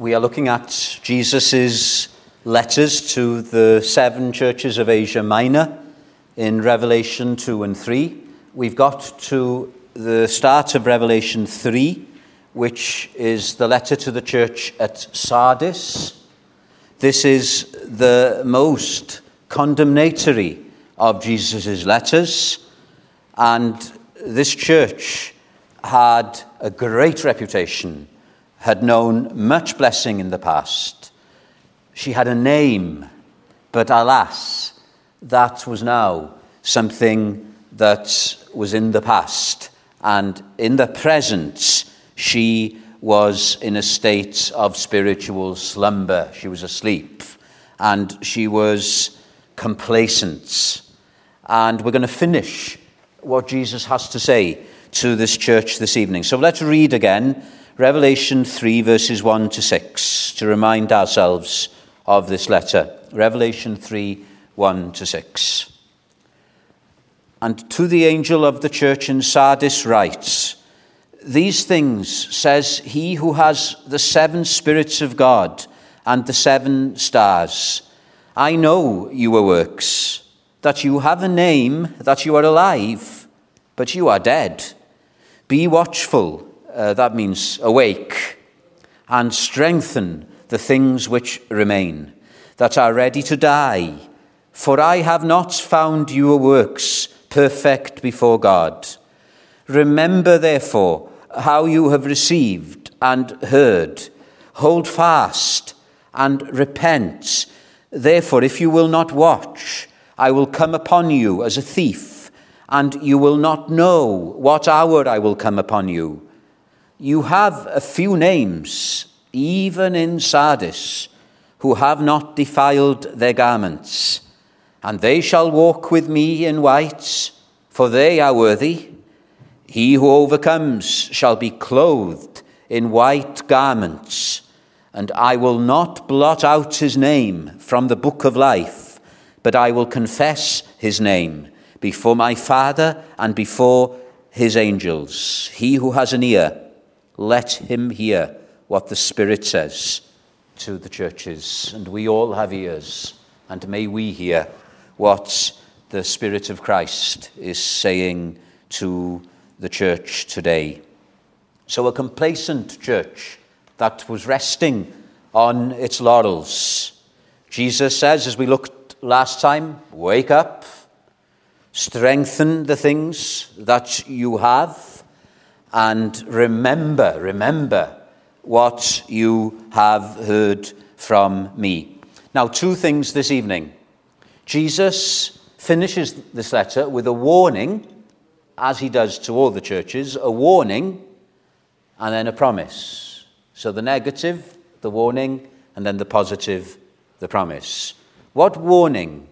We are looking at Jesus' letters to the seven churches of Asia Minor in Revelation 2 and 3. We've got to the start of Revelation 3, which is the letter to the church at Sardis. This is the most condemnatory of Jesus' letters, and this church had a great reputation had known much blessing in the past. She had a name, but alas, that was now something that was in the past. And in the present, she was in a state of spiritual slumber. She was asleep and she was complacent. And we're going to finish what Jesus has to say to this church this evening. So let's read again Revelation 3, verses 1 to 6, to remind ourselves of this letter. Revelation 3, 1 to 6. And to the angel of the church in Sardis writes, These things says he who has the seven spirits of God and the seven stars. I know your works, that you have a name, that you are alive, but you are dead. Be watchful uh, that means awake, and strengthen the things which remain, that are ready to die. For I have not found your works perfect before God. Remember, therefore, how you have received and heard. Hold fast and repent. Therefore, if you will not watch, I will come upon you as a thief, and you will not know what hour I will come upon you. You have a few names, even in Sardis, who have not defiled their garments, and they shall walk with me in white, for they are worthy. He who overcomes shall be clothed in white garments, and I will not blot out his name from the book of life, but I will confess his name before my Father and before his angels. He who has an ear, let him hear what the Spirit says to the churches. And we all have ears, and may we hear what the Spirit of Christ is saying to the church today. So, a complacent church that was resting on its laurels. Jesus says, as we looked last time, wake up, strengthen the things that you have and remember, remember what you have heard from me. Now, two things this evening. Jesus finishes this letter with a warning, as he does to all the churches, a warning and then a promise. So the negative, the warning, and then the positive, the promise. What warning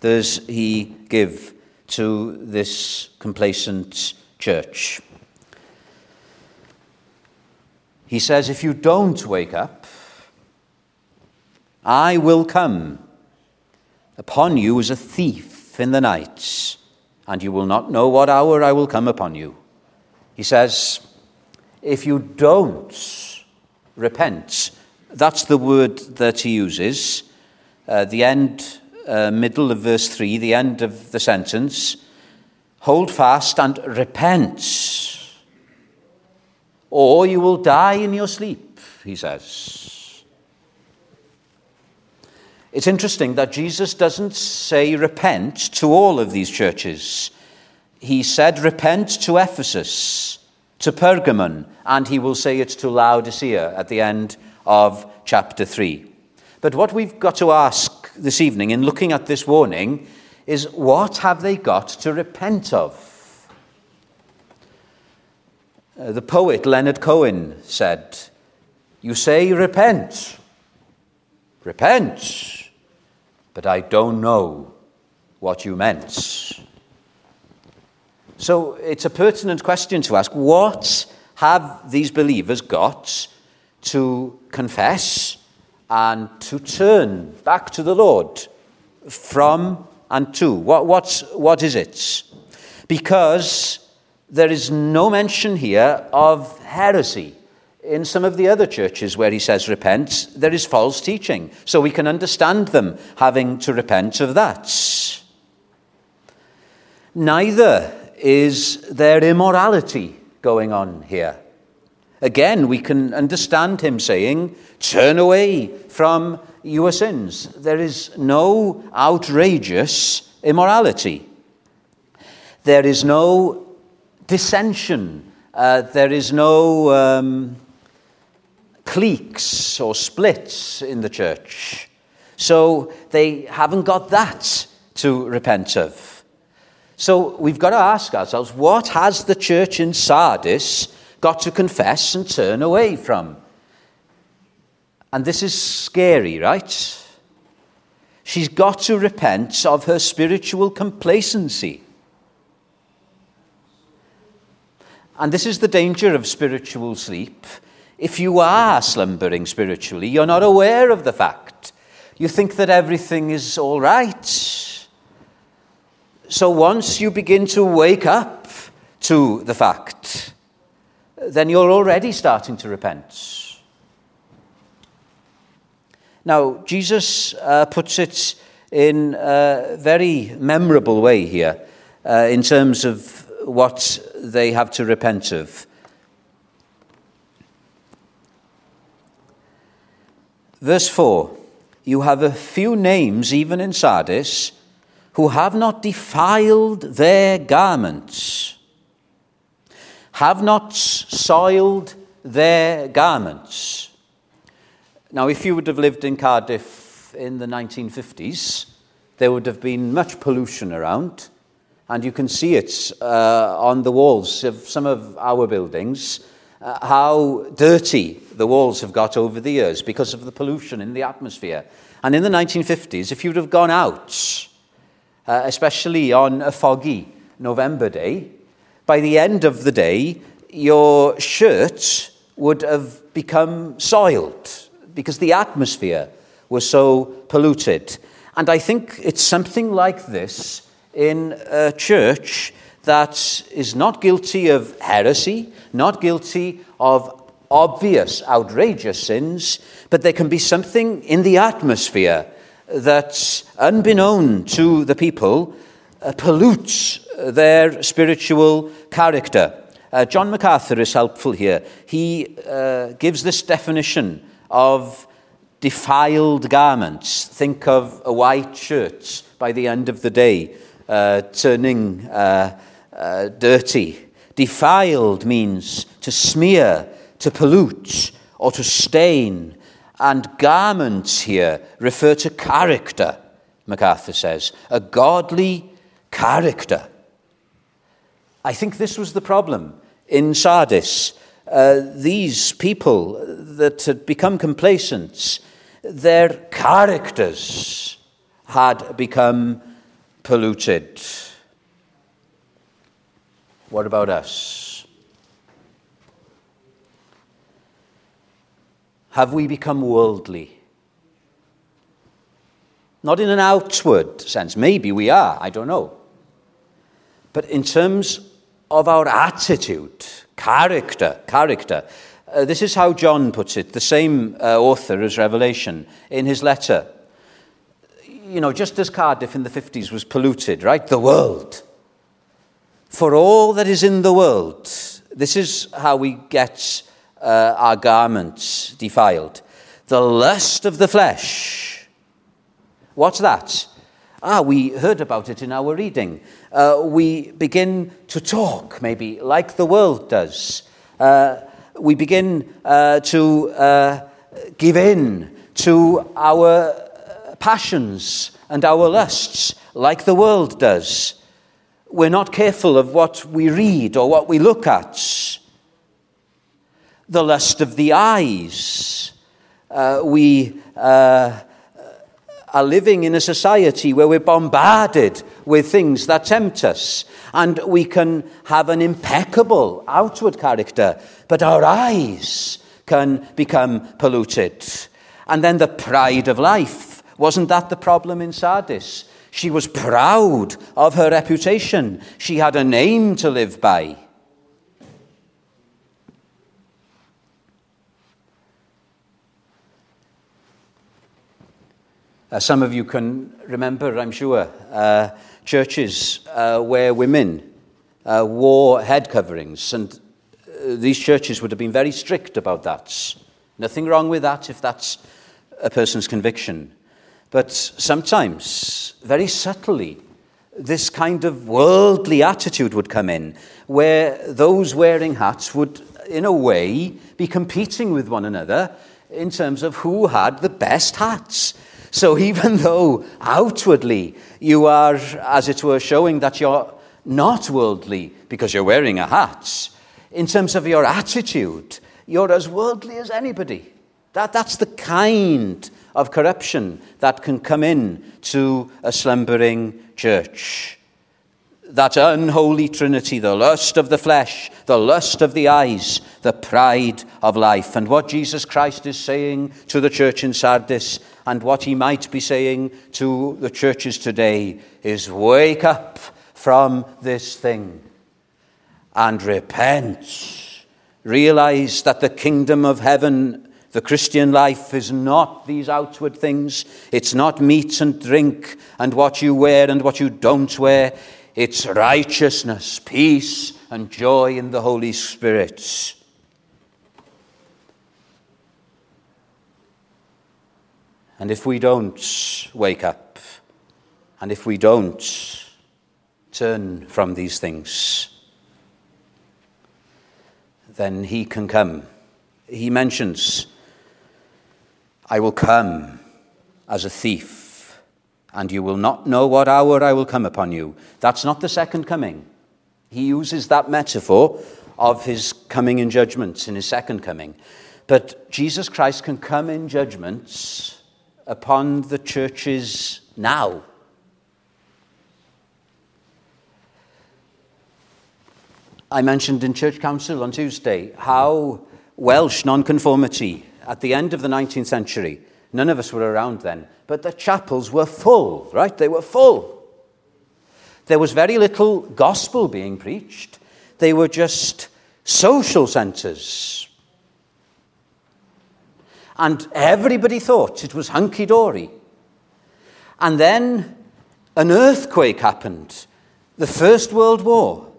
does he give to this complacent church? He says, If you don't wake up, I will come upon you as a thief in the night, and you will not know what hour I will come upon you. He says, If you don't repent, that's the word that he uses. Uh, the end, uh, middle of verse 3, the end of the sentence. Hold fast and repent or you will die in your sleep, he says. It's interesting that Jesus doesn't say repent to all of these churches. He said repent to Ephesus, to Pergamon, and he will say it to Laodicea at the end of chapter 3. But what we've got to ask this evening in looking at this warning is what have they got to repent of? Uh, the poet Leonard Cohen said, You say repent, repent, but I don't know what you meant. So it's a pertinent question to ask what have these believers got to confess and to turn back to the Lord from and to? What, what's, what is it? Because there is no mention here of heresy in some of the other churches where he says repent, there is false teaching. So we can understand them having to repent of that. Neither is there immorality going on here. Again, we can understand him saying, Turn away from your sins. There is no outrageous immorality. There is no dissension. Uh, there is no um, cliques or splits in the church. So they haven't got that to repent of. So we've got to ask ourselves what has the church in Sardis got to confess and turn away from? And this is scary, right? She's got to repent of her spiritual complacency. And this is the danger of spiritual sleep. If you are slumbering spiritually, you're not aware of the fact. You think that everything is all right. So once you begin to wake up to the fact, then you're already starting to repent. Now, Jesus uh, puts it in a very memorable way here uh, in terms of what they have to repent of. Verse 4 You have a few names, even in Sardis, who have not defiled their garments, have not soiled their garments. Now, if you would have lived in Cardiff in the 1950s, there would have been much pollution around and you can see it uh, on the walls of some of our buildings, uh, how dirty the walls have got over the years because of the pollution in the atmosphere. And in the 1950s, if you'd have gone out, uh, especially on a foggy November day, by the end of the day, your shirt would have become soiled because the atmosphere was so polluted. And I think it's something like this in a church that is not guilty of heresy, not guilty of obvious, outrageous sins, but there can be something in the atmosphere that, unbeknown to the people, uh, pollutes their spiritual character. Uh, John MacArthur is helpful here. He uh, gives this definition of defiled garments. Think of a white shirt by the end of the day uh, turning uh, uh, dirty. Defiled means to smear, to pollute, or to stain. And garments here refer to character, MacArthur says, a godly character. I think this was the problem in Sardis. Uh, these people that had become complacent, their characters had become polluted. What about us? Have we become worldly? Not in an outward sense. Maybe we are, I don't know. But in terms of our attitude, character, character. Uh, this is how John puts it, the same uh, author as Revelation, in his letter you know, just as Cardiff in the 50s was polluted, right? The world. For all that is in the world, this is how we get uh, our garments defiled. The lust of the flesh. What's that? Ah, we heard about it in our reading. Uh, we begin to talk, maybe, like the world does. Uh, we begin uh, to uh, give in to our passions and our lusts like the world does. We're not careful of what we read or what we look at. The lust of the eyes. Uh, we uh, are living in a society where we're bombarded with things that tempt us. And we can have an impeccable outward character, but our eyes can become polluted. And then the pride of life wasn't that the problem in Sardis? She was proud of her reputation, she had a name to live by. Uh, some of you can remember, I'm sure, uh, churches uh, where women uh, wore head coverings, and uh, these churches would have been very strict about that. Nothing wrong with that if that's a person's conviction. But sometimes, very subtly, this kind of worldly attitude would come in, where those wearing hats would, in a way, be competing with one another in terms of who had the best hats. So even though outwardly you are, as it were, showing that you're not worldly because you're wearing a hat, in terms of your attitude, you're as worldly as anybody. That, that's the kind of corruption that can come in to a slumbering church. That unholy trinity, the lust of the flesh, the lust of the eyes, the pride of life. And what Jesus Christ is saying to the church in Sardis and what he might be saying to the churches today is wake up from this thing and repent. Realize that the kingdom of heaven the Christian life is not these outward things. It's not meat and drink and what you wear and what you don't wear. It's righteousness, peace, and joy in the Holy Spirit. And if we don't wake up, and if we don't turn from these things, then He can come. He mentions I will come as a thief, and you will not know what hour I will come upon you. That's not the second coming. He uses that metaphor of his coming in judgments in his second coming. But Jesus Christ can come in judgments upon the churches now. I mentioned in Church Council on Tuesday how Welsh nonconformity at the end of the 19th century. None of us were around then, but the chapels were full, right? They were full. There was very little gospel being preached, they were just social centres. And everybody thought it was hunky dory. And then an earthquake happened, the First World War.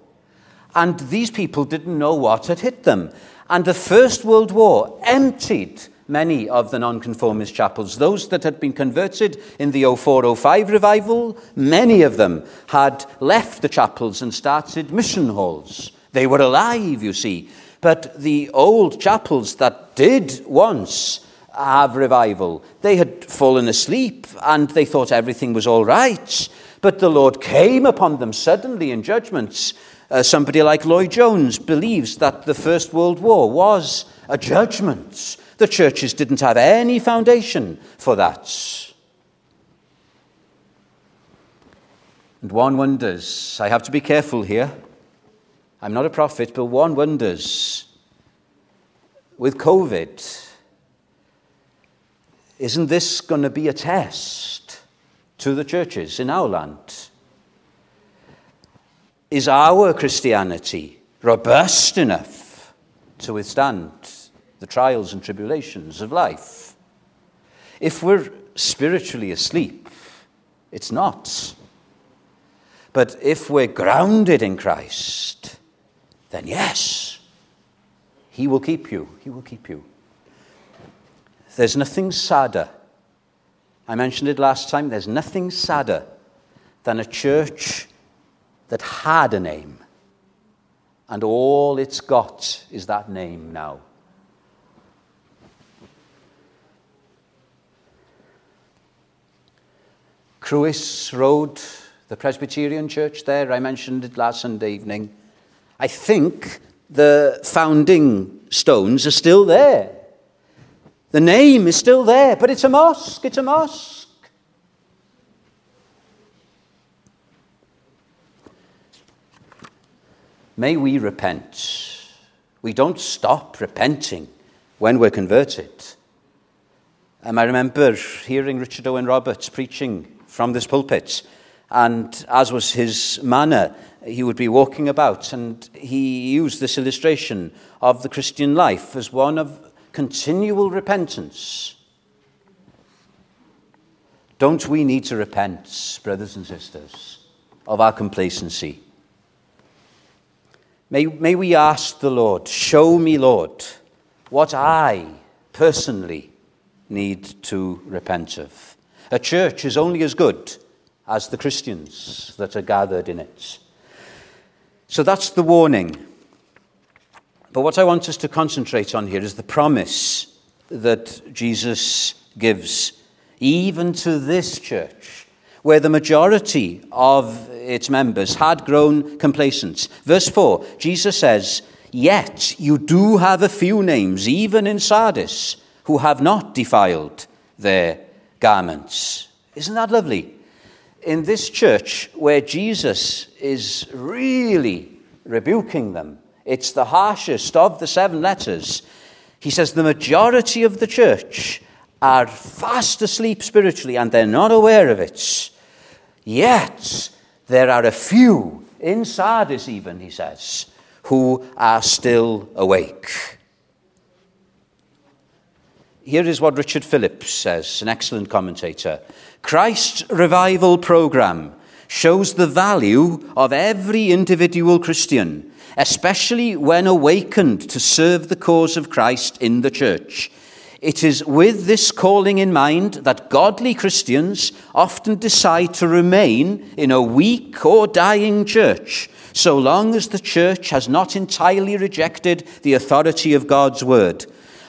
And these people didn't know what had hit them. And the First World War emptied many of the nonconformist chapels. Those that had been converted in the 0405 revival, many of them had left the chapels and started mission halls. They were alive, you see. But the old chapels that did once have revival, they had fallen asleep and they thought everything was all right. But the Lord came upon them suddenly in judgments uh, somebody like Lloyd Jones believes that the First World War was a judgment. The churches didn't have any foundation for that. And one wonders, I have to be careful here. I'm not a prophet, but one wonders with COVID, isn't this going to be a test to the churches in our land? Is our Christianity robust enough to withstand the trials and tribulations of life? If we're spiritually asleep, it's not. But if we're grounded in Christ, then yes, He will keep you. He will keep you. There's nothing sadder. I mentioned it last time. There's nothing sadder than a church that had a name, and all it's got is that name now. Crwys Road, the Presbyterian church there, I mentioned it last Sunday evening. I think the founding stones are still there. The name is still there, but it's a mosque, it's a mosque. May we repent. We don't stop repenting when we're converted. Um, I remember hearing Richard Owen Roberts preaching from this pulpit, and as was his manner, he would be walking about, and he used this illustration of the Christian life as one of continual repentance. Don't we need to repent, brothers and sisters, of our complacency? May, may we ask the Lord, show me, Lord, what I personally need to repent of. A church is only as good as the Christians that are gathered in it. So that's the warning. But what I want us to concentrate on here is the promise that Jesus gives, even to this church, where the majority of its members had grown complacent. Verse 4, Jesus says, Yet you do have a few names, even in Sardis, who have not defiled their garments. Isn't that lovely? In this church where Jesus is really rebuking them, it's the harshest of the seven letters. He says the majority of the church are fast asleep spiritually and they're not aware of it. Yet, there are a few, in Sardis even, he says, who are still awake. Here is what Richard Phillips says, an excellent commentator. Christ's revival program shows the value of every individual Christian especially when awakened to serve the cause of Christ in the church. It is with this calling in mind that godly Christians often decide to remain in a weak or dying church, so long as the church has not entirely rejected the authority of God's word,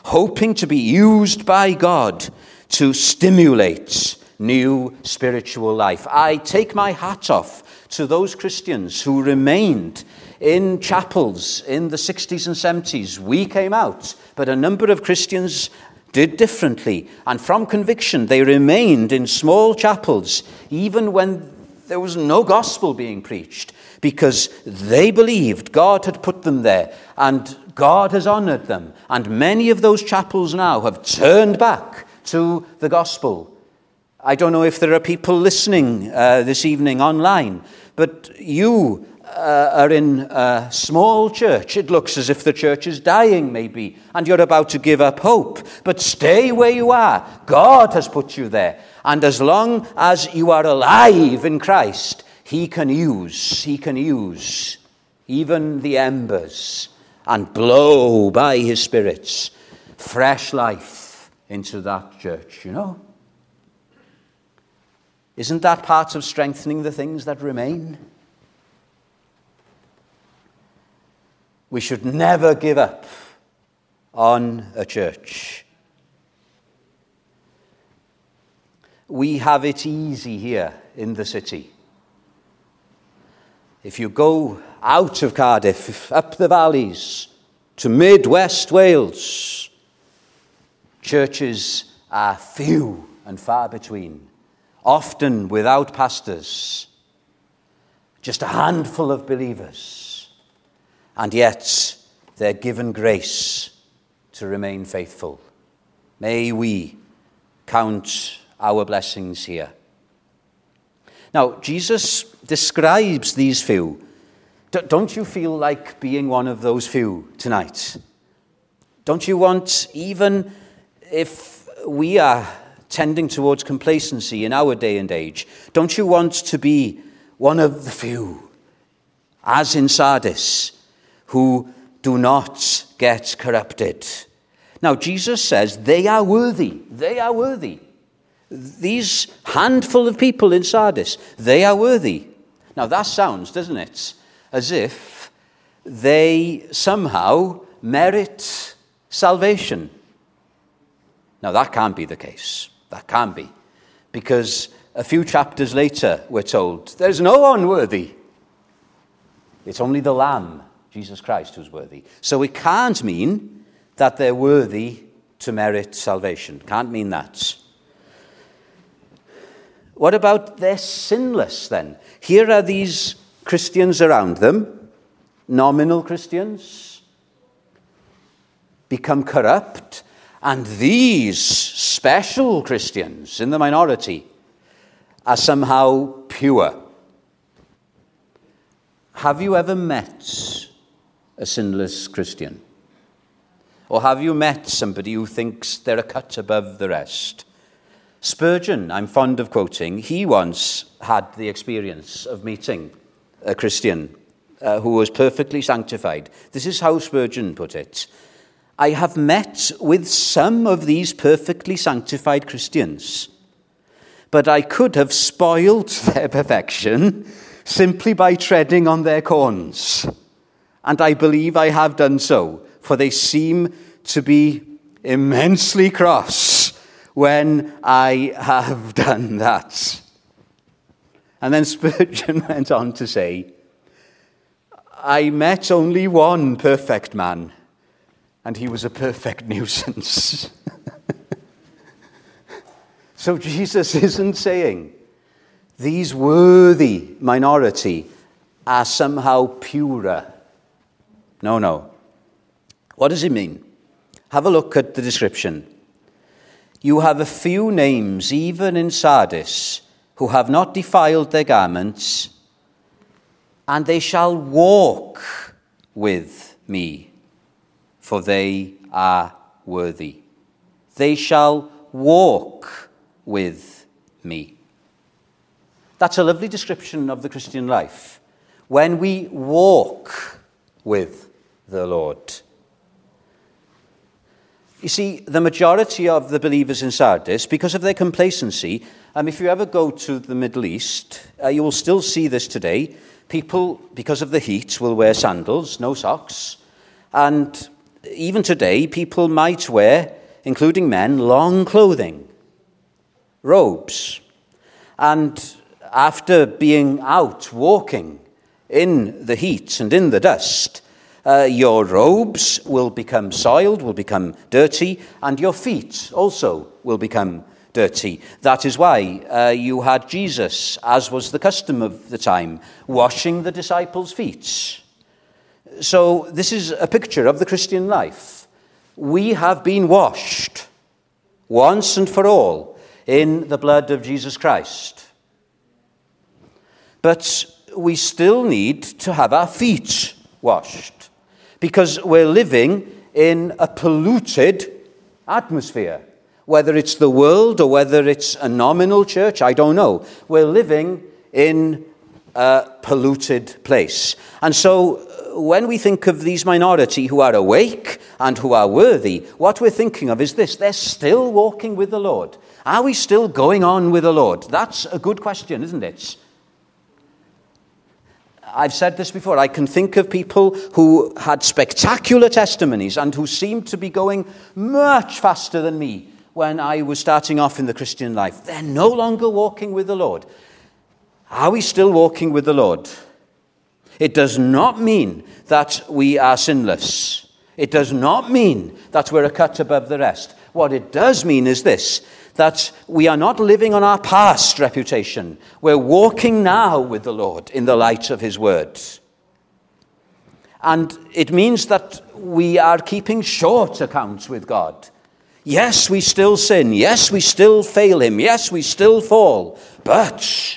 hoping to be used by God to stimulate new spiritual life. I take my hat off to those Christians who remained in chapels in the 60s and 70s. We came out, but a number of Christians did differently. And from conviction, they remained in small chapels, even when there was no gospel being preached, because they believed God had put them there and God has honored them. And many of those chapels now have turned back to the gospel. I don't know if there are people listening uh, this evening online, but you uh, are in a small church, it looks as if the church is dying, maybe, and you're about to give up hope. But stay where you are. God has put you there. And as long as you are alive in Christ, He can use, He can use even the embers and blow by His spirits fresh life into that church, you know? Isn't that part of strengthening the things that remain? We should never give up on a church. We have it easy here in the city. If you go out of Cardiff, up the valleys to mid West Wales, churches are few and far between, often without pastors, just a handful of believers and yet they're given grace to remain faithful. May we count our blessings here. Now, Jesus describes these few. Don't you feel like being one of those few tonight? Don't you want, even if we are tending towards complacency in our day and age, don't you want to be one of the few, as in Sardis, who do not get corrupted. Now, Jesus says they are worthy. They are worthy. These handful of people in Sardis, they are worthy. Now, that sounds, doesn't it, as if they somehow merit salvation. Now, that can't be the case. That can't be. Because a few chapters later, we're told there's no one worthy. It's only the Lamb Jesus Christ who's worthy. So it can't mean that they're worthy to merit salvation. Can't mean that. What about they're sinless then? Here are these Christians around them, nominal Christians, become corrupt, and these special Christians in the minority are somehow pure. Have you ever met a sinless Christian? Or have you met somebody who thinks they're a cut above the rest? Spurgeon, I'm fond of quoting, he once had the experience of meeting a Christian uh, who was perfectly sanctified. This is how Spurgeon put it I have met with some of these perfectly sanctified Christians, but I could have spoiled their perfection simply by treading on their corns. And I believe I have done so, for they seem to be immensely cross when I have done that. And then Spurgeon went on to say, I met only one perfect man, and he was a perfect nuisance. so Jesus isn't saying these worthy minority are somehow purer. No, no. What does it mean? Have a look at the description. You have a few names, even in Sardis, who have not defiled their garments, and they shall walk with me, for they are worthy. They shall walk with me. That's a lovely description of the Christian life. When we walk with the Lord. You see, the majority of the believers in Sardis, because of their complacency, um, if you ever go to the Middle East, uh, you will still see this today. People, because of the heat, will wear sandals, no socks. And even today, people might wear, including men, long clothing, robes. And after being out walking in the heat and in the dust, uh, your robes will become soiled, will become dirty, and your feet also will become dirty. That is why uh, you had Jesus, as was the custom of the time, washing the disciples' feet. So, this is a picture of the Christian life. We have been washed once and for all in the blood of Jesus Christ. But we still need to have our feet washed because we're living in a polluted atmosphere. Whether it's the world or whether it's a nominal church, I don't know. We're living in a polluted place. And so uh, when we think of these minority who are awake and who are worthy, what we're thinking of is this they're still walking with the Lord. Are we still going on with the Lord? That's a good question, isn't it? I've said this before, I can think of people who had spectacular testimonies and who seemed to be going much faster than me when I was starting off in the Christian life. They're no longer walking with the Lord. Are we still walking with the Lord? It does not mean that we are sinless. It does not mean that we're a cut above the rest. What it does mean is this that we are not living on our past reputation. We're walking now with the Lord in the light of His word. And it means that we are keeping short accounts with God. Yes, we still sin. Yes, we still fail Him. Yes, we still fall. But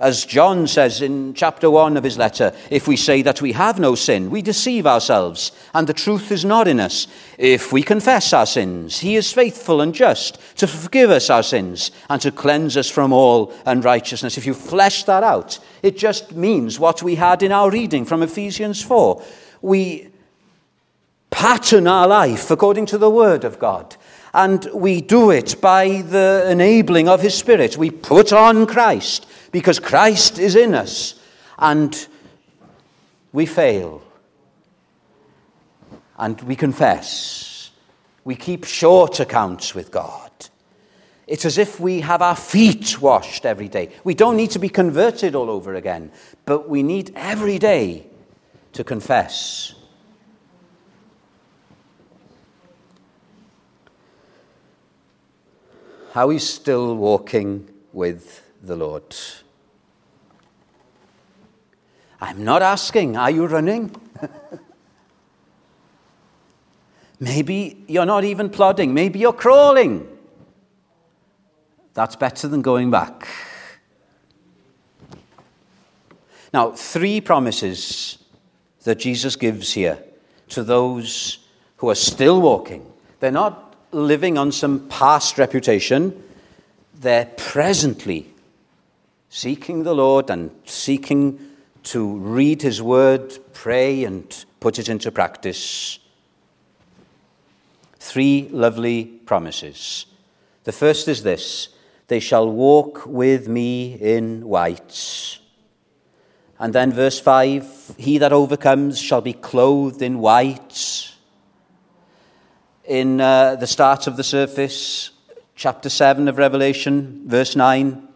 as John says in chapter 1 of his letter, if we say that we have no sin, we deceive ourselves, and the truth is not in us. If we confess our sins, he is faithful and just to forgive us our sins and to cleanse us from all unrighteousness. If you flesh that out, it just means what we had in our reading from Ephesians 4. We pattern our life according to the Word of God. And we do it by the enabling of His Spirit. We put on Christ because Christ is in us and we fail. And we confess. We keep short accounts with God. It's as if we have our feet washed every day. We don't need to be converted all over again, but we need every day to confess. How he's still walking with the Lord. I'm not asking, are you running? Maybe you're not even plodding. Maybe you're crawling. That's better than going back. Now, three promises that Jesus gives here to those who are still walking. They're not living on some past reputation, they're presently seeking the Lord and seeking to read His Word, pray, and put it into practice. Three lovely promises. The first is this they shall walk with me in white. And then verse 5 He that overcomes shall be clothed in white. In uh, the start of the service, chapter 7 of Revelation, verse 9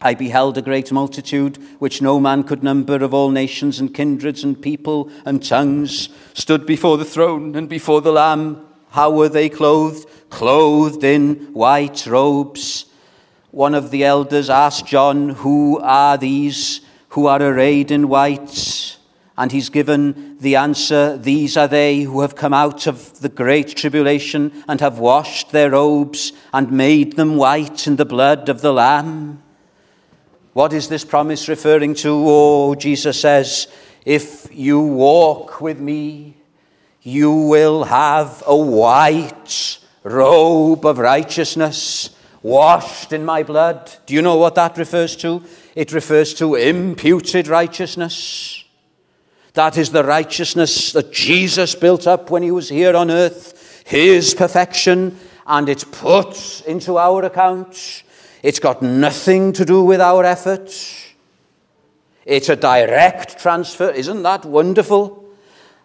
I beheld a great multitude, which no man could number, of all nations and kindreds and people and tongues, stood before the throne and before the Lamb. How were they clothed? Clothed in white robes. One of the elders asked John, Who are these who are arrayed in white? And he's given the answer These are they who have come out of the great tribulation and have washed their robes and made them white in the blood of the Lamb. What is this promise referring to? Oh, Jesus says, If you walk with me, you will have a white robe of righteousness washed in my blood. Do you know what that refers to? It refers to imputed righteousness. That is the righteousness that Jesus built up when he was here on earth, his perfection, and it's put into our account. It's got nothing to do with our efforts. It's a direct transfer. Isn't that wonderful?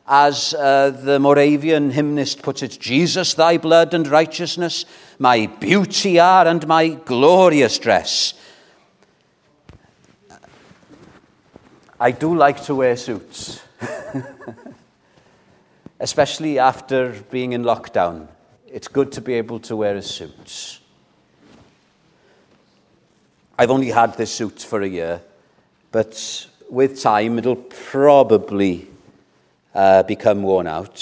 As uh, the Moravian hymnist puts it, Jesus, thy blood and righteousness, my beauty are and my glorious dress. I do like to wear suits, especially after being in lockdown. It's good to be able to wear a suit. I've only had this suit for a year, but with time it'll probably uh, become worn out.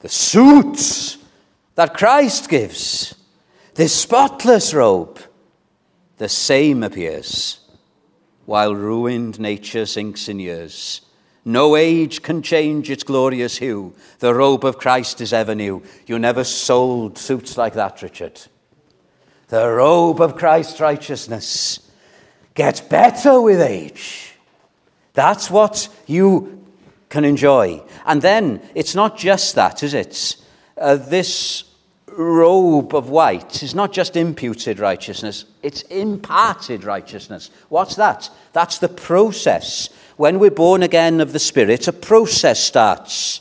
The suit that Christ gives, this spotless robe, the same appears while ruined nature sinks in years. No age can change its glorious hue. The robe of Christ is ever new. You never sold suits like that, Richard the robe of Christ's righteousness gets better with age. That's what you can enjoy. And then it's not just that, is it? Uh, this robe of white is not just imputed righteousness, it's imparted righteousness. What's that? That's the process. When we're born again of the Spirit, a process starts.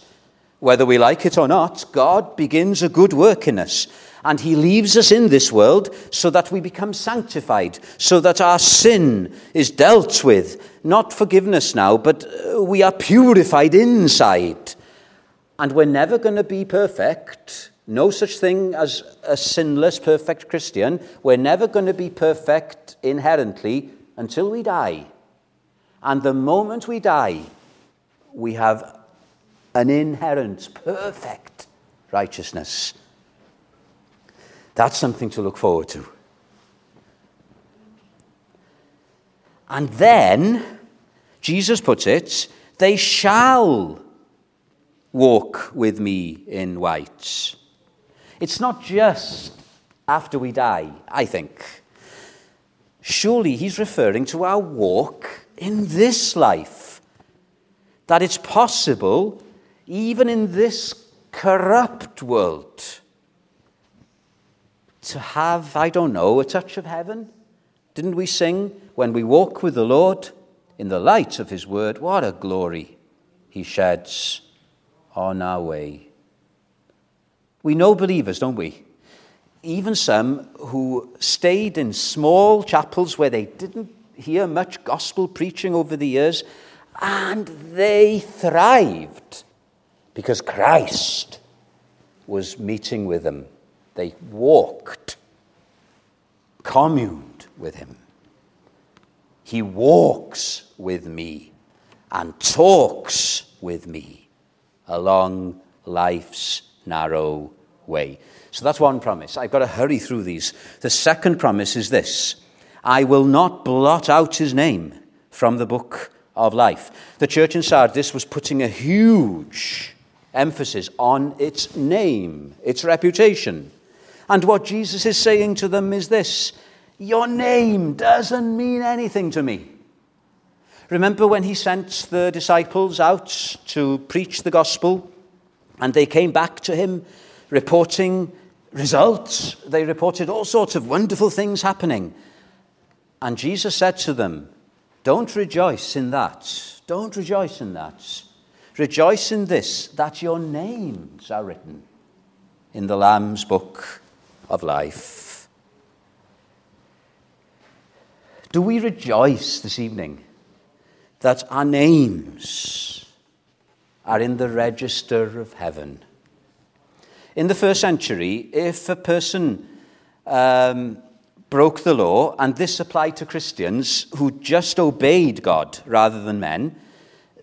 Whether we like it or not, God begins a good work in us. And he leaves us in this world so that we become sanctified, so that our sin is dealt with. Not forgiveness now, but uh, we are purified inside. And we're never going to be perfect. No such thing as a sinless, perfect Christian. We're never going to be perfect inherently until we die. And the moment we die, we have an inherent, perfect righteousness that's something to look forward to. And then, Jesus puts it, they shall walk with me in white. It's not just after we die, I think. Surely he's referring to our walk in this life. That it's possible, even in this corrupt world, to have, I don't know, a touch of heaven? Didn't we sing, when we walk with the Lord in the light of his word, what a glory he sheds on our way? We know believers, don't we? Even some who stayed in small chapels where they didn't hear much gospel preaching over the years, and they thrived because Christ was meeting with them they walked, communed with him. He walks with me and talks with me along life's narrow way. So that's one promise. I've got to hurry through these. The second promise is this I will not blot out his name from the book of life. The church in Sardis was putting a huge emphasis on its name, its reputation. And what Jesus is saying to them is this Your name doesn't mean anything to me. Remember when he sent the disciples out to preach the gospel and they came back to him reporting results? They reported all sorts of wonderful things happening. And Jesus said to them, Don't rejoice in that. Don't rejoice in that. Rejoice in this, that your names are written in the Lamb's book of life. Do we rejoice this evening that our names are in the register of heaven? In the first century, if a person um, broke the law, and this applied to Christians who just obeyed God rather than men,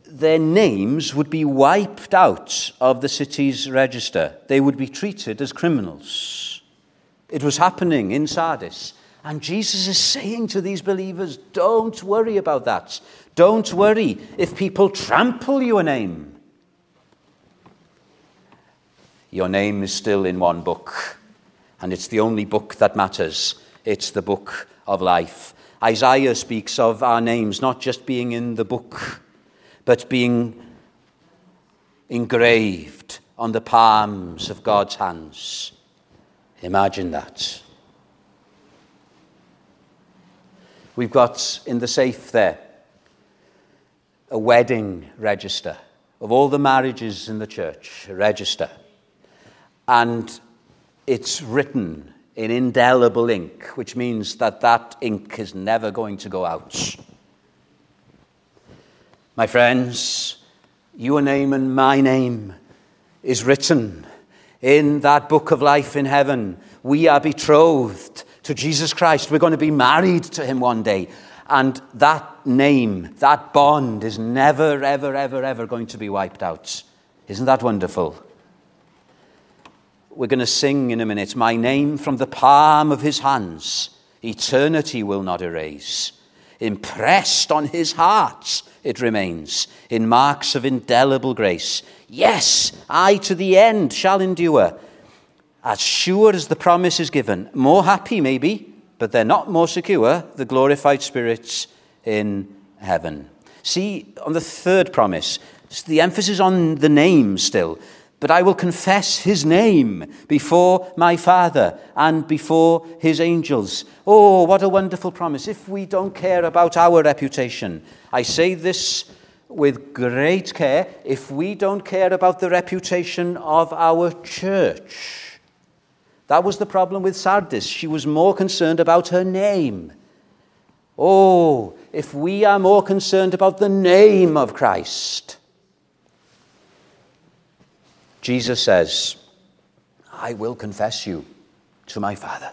their names would be wiped out of the city's register. They would be treated as criminals. It was happening in Sardis. And Jesus is saying to these believers, don't worry about that. Don't worry if people trample your name. Your name is still in one book, and it's the only book that matters. It's the book of life. Isaiah speaks of our names not just being in the book, but being engraved on the palms of God's hands. Imagine that. We've got in the safe there a wedding register of all the marriages in the church, a register. And it's written in indelible ink, which means that that ink is never going to go out. My friends, your name and my name is written in that book of life in heaven. We are betrothed to Jesus Christ. We're going to be married to him one day. And that name, that bond is never, ever, ever, ever going to be wiped out. Isn't that wonderful? We're going to sing in a minute, My name from the palm of his hands, eternity will not erase. Impressed on his heart, it remains, in marks of indelible grace. Yes, I to the end shall endure. As sure as the promise is given, more happy maybe, but they're not more secure, the glorified spirits in heaven. See, on the third promise, the emphasis on the name still but I will confess his name before my Father and before his angels. Oh, what a wonderful promise. If we don't care about our reputation, I say this with great care, if we don't care about the reputation of our church. That was the problem with Sardis. She was more concerned about her name. Oh, if we are more concerned about the name of Christ Jesus says, I will confess you to my Father.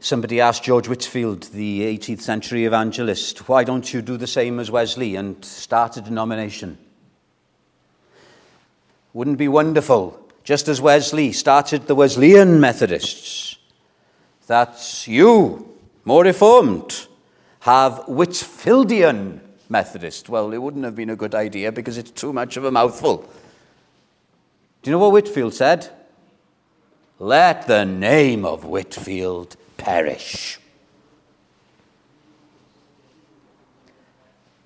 Somebody asked George Whitefield, the 18th century evangelist, why don't you do the same as Wesley and start a denomination? Wouldn't be wonderful, just as Wesley started the Wesleyan Methodists, that you, more reformed, have Whitefieldian Methodist. Well, it wouldn't have been a good idea because it's too much of a mouthful. Do you know what Whitefield said? Let the name of Whitefield perish.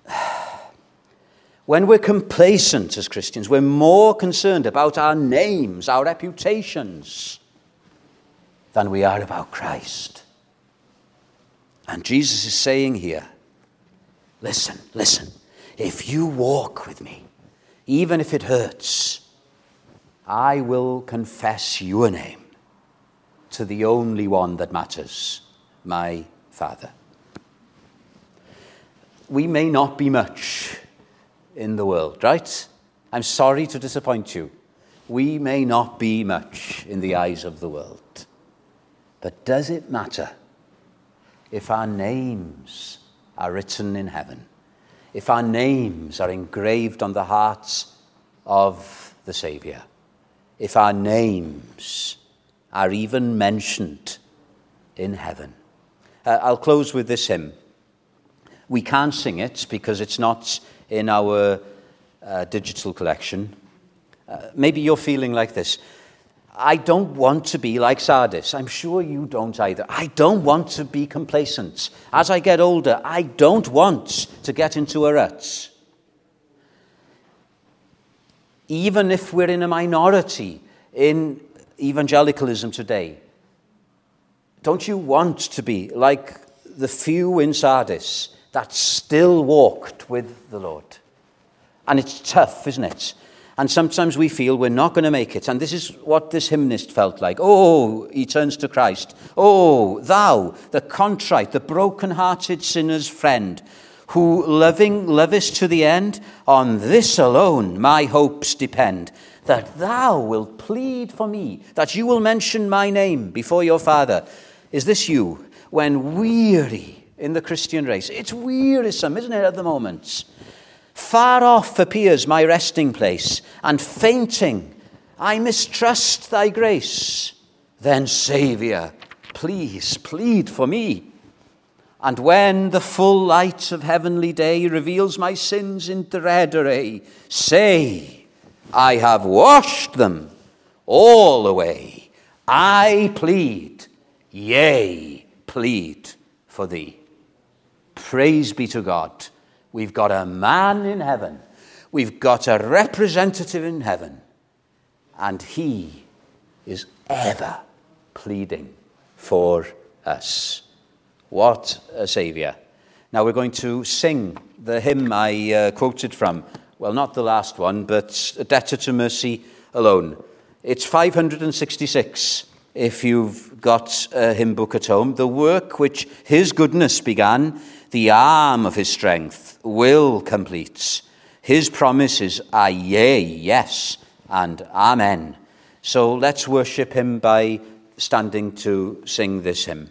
When we're complacent as Christians, we're more concerned about our names, our reputations, than we are about Christ. And Jesus is saying here, Listen, listen. If you walk with me, even if it hurts, I will confess your name to the only one that matters, my Father. We may not be much in the world, right? I'm sorry to disappoint you. We may not be much in the eyes of the world. But does it matter if our names are written in heaven, if our names are engraved on the hearts of the Saviour, if our names are even mentioned in heaven. Uh, I'll close with this hymn. We can't sing it because it's not in our uh, digital collection. Uh, maybe you're feeling like this. I don't want to be like Sardis. I'm sure you don't either. I don't want to be complacent. As I get older, I don't want to get into a rut. Even if we're in a minority in evangelicalism today, don't you want to be like the few in Sardis that still walked with the Lord? And it's tough, isn't it? And sometimes we feel we're not going to make it. And this is what this hymnist felt like. Oh, he turns to Christ. Oh, thou, the contrite, the broken-hearted sinner's friend, who loving lovest to the end, on this alone my hopes depend, that thou wilt plead for me, that you will mention my name before your Father. Is this you, when weary in the Christian race? It's wearisome, isn't it, at the moment? Far off appears my resting place, and fainting, I mistrust thy grace. Then, Saviour, please plead for me. And when the full light of heavenly day reveals my sins in dread array, say, I have washed them all away. I plead, yea, plead for thee. Praise be to God We've got a man in heaven. We've got a representative in heaven. And he is ever pleading for us. What a Saviour. Now we're going to sing the hymn I uh, quoted from. Well, not the last one, but A Debtor to Mercy Alone. It's 566 if you've got a hymn book at home. The work which His goodness began, the arm of His strength will complete. His promises are yea, yes, and amen. So let's worship him by standing to sing this hymn.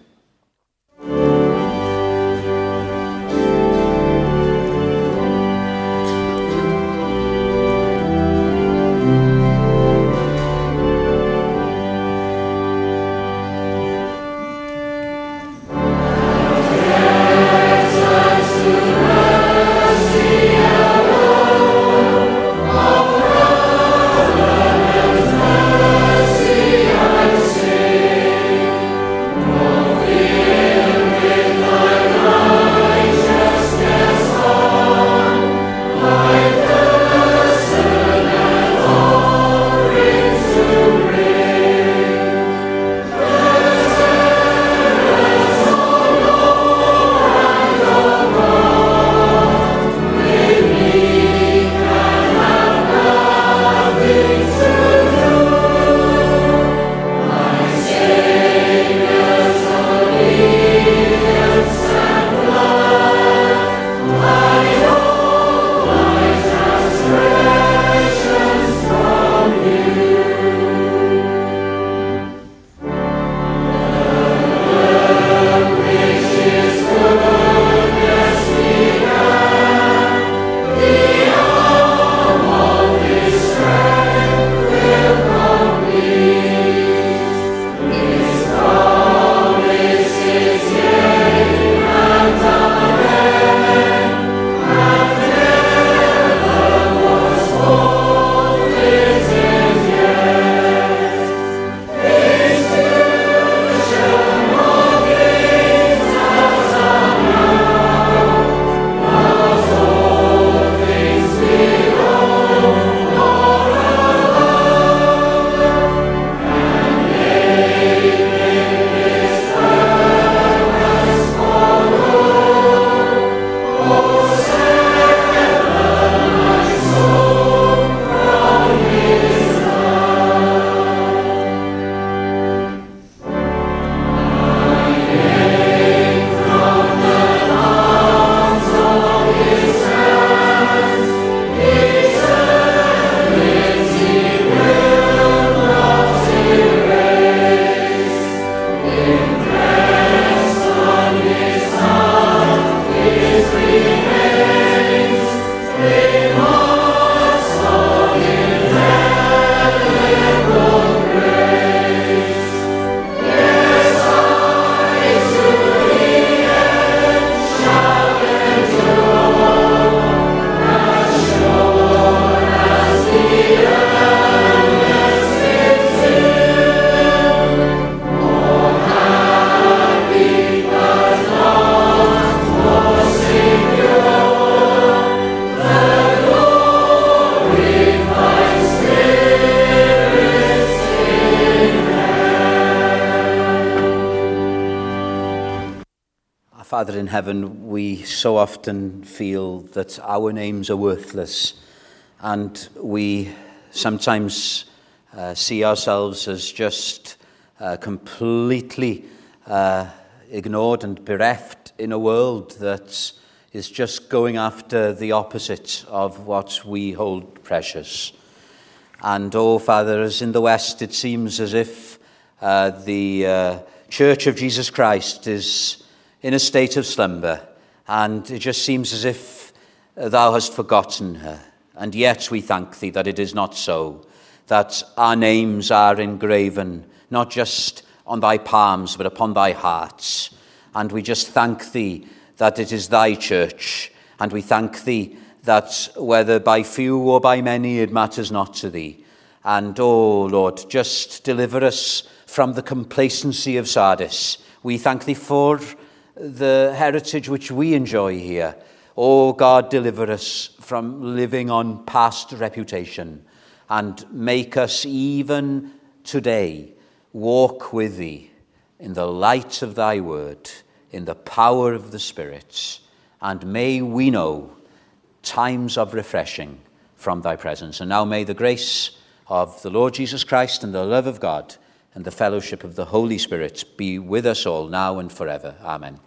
In heaven, we so often feel that our names are worthless, and we sometimes uh, see ourselves as just uh, completely uh, ignored and bereft in a world that is just going after the opposite of what we hold precious. And oh, Father, as in the West, it seems as if uh, the uh, Church of Jesus Christ is in a state of slumber, and it just seems as if thou hast forgotten her. And yet we thank thee that it is not so, that our names are engraven, not just on thy palms, but upon thy hearts. And we just thank thee that it is thy church, and we thank thee that whether by few or by many, it matters not to thee. And, oh Lord, just deliver us from the complacency of Sardis. We thank thee for the heritage which we enjoy here. Oh God, deliver us from living on past reputation and make us even today walk with thee in the light of thy word, in the power of the Spirit, and may we know times of refreshing from thy presence. And now may the grace of the Lord Jesus Christ and the love of God and the fellowship of the Holy Spirit be with us all now and forever. Amen.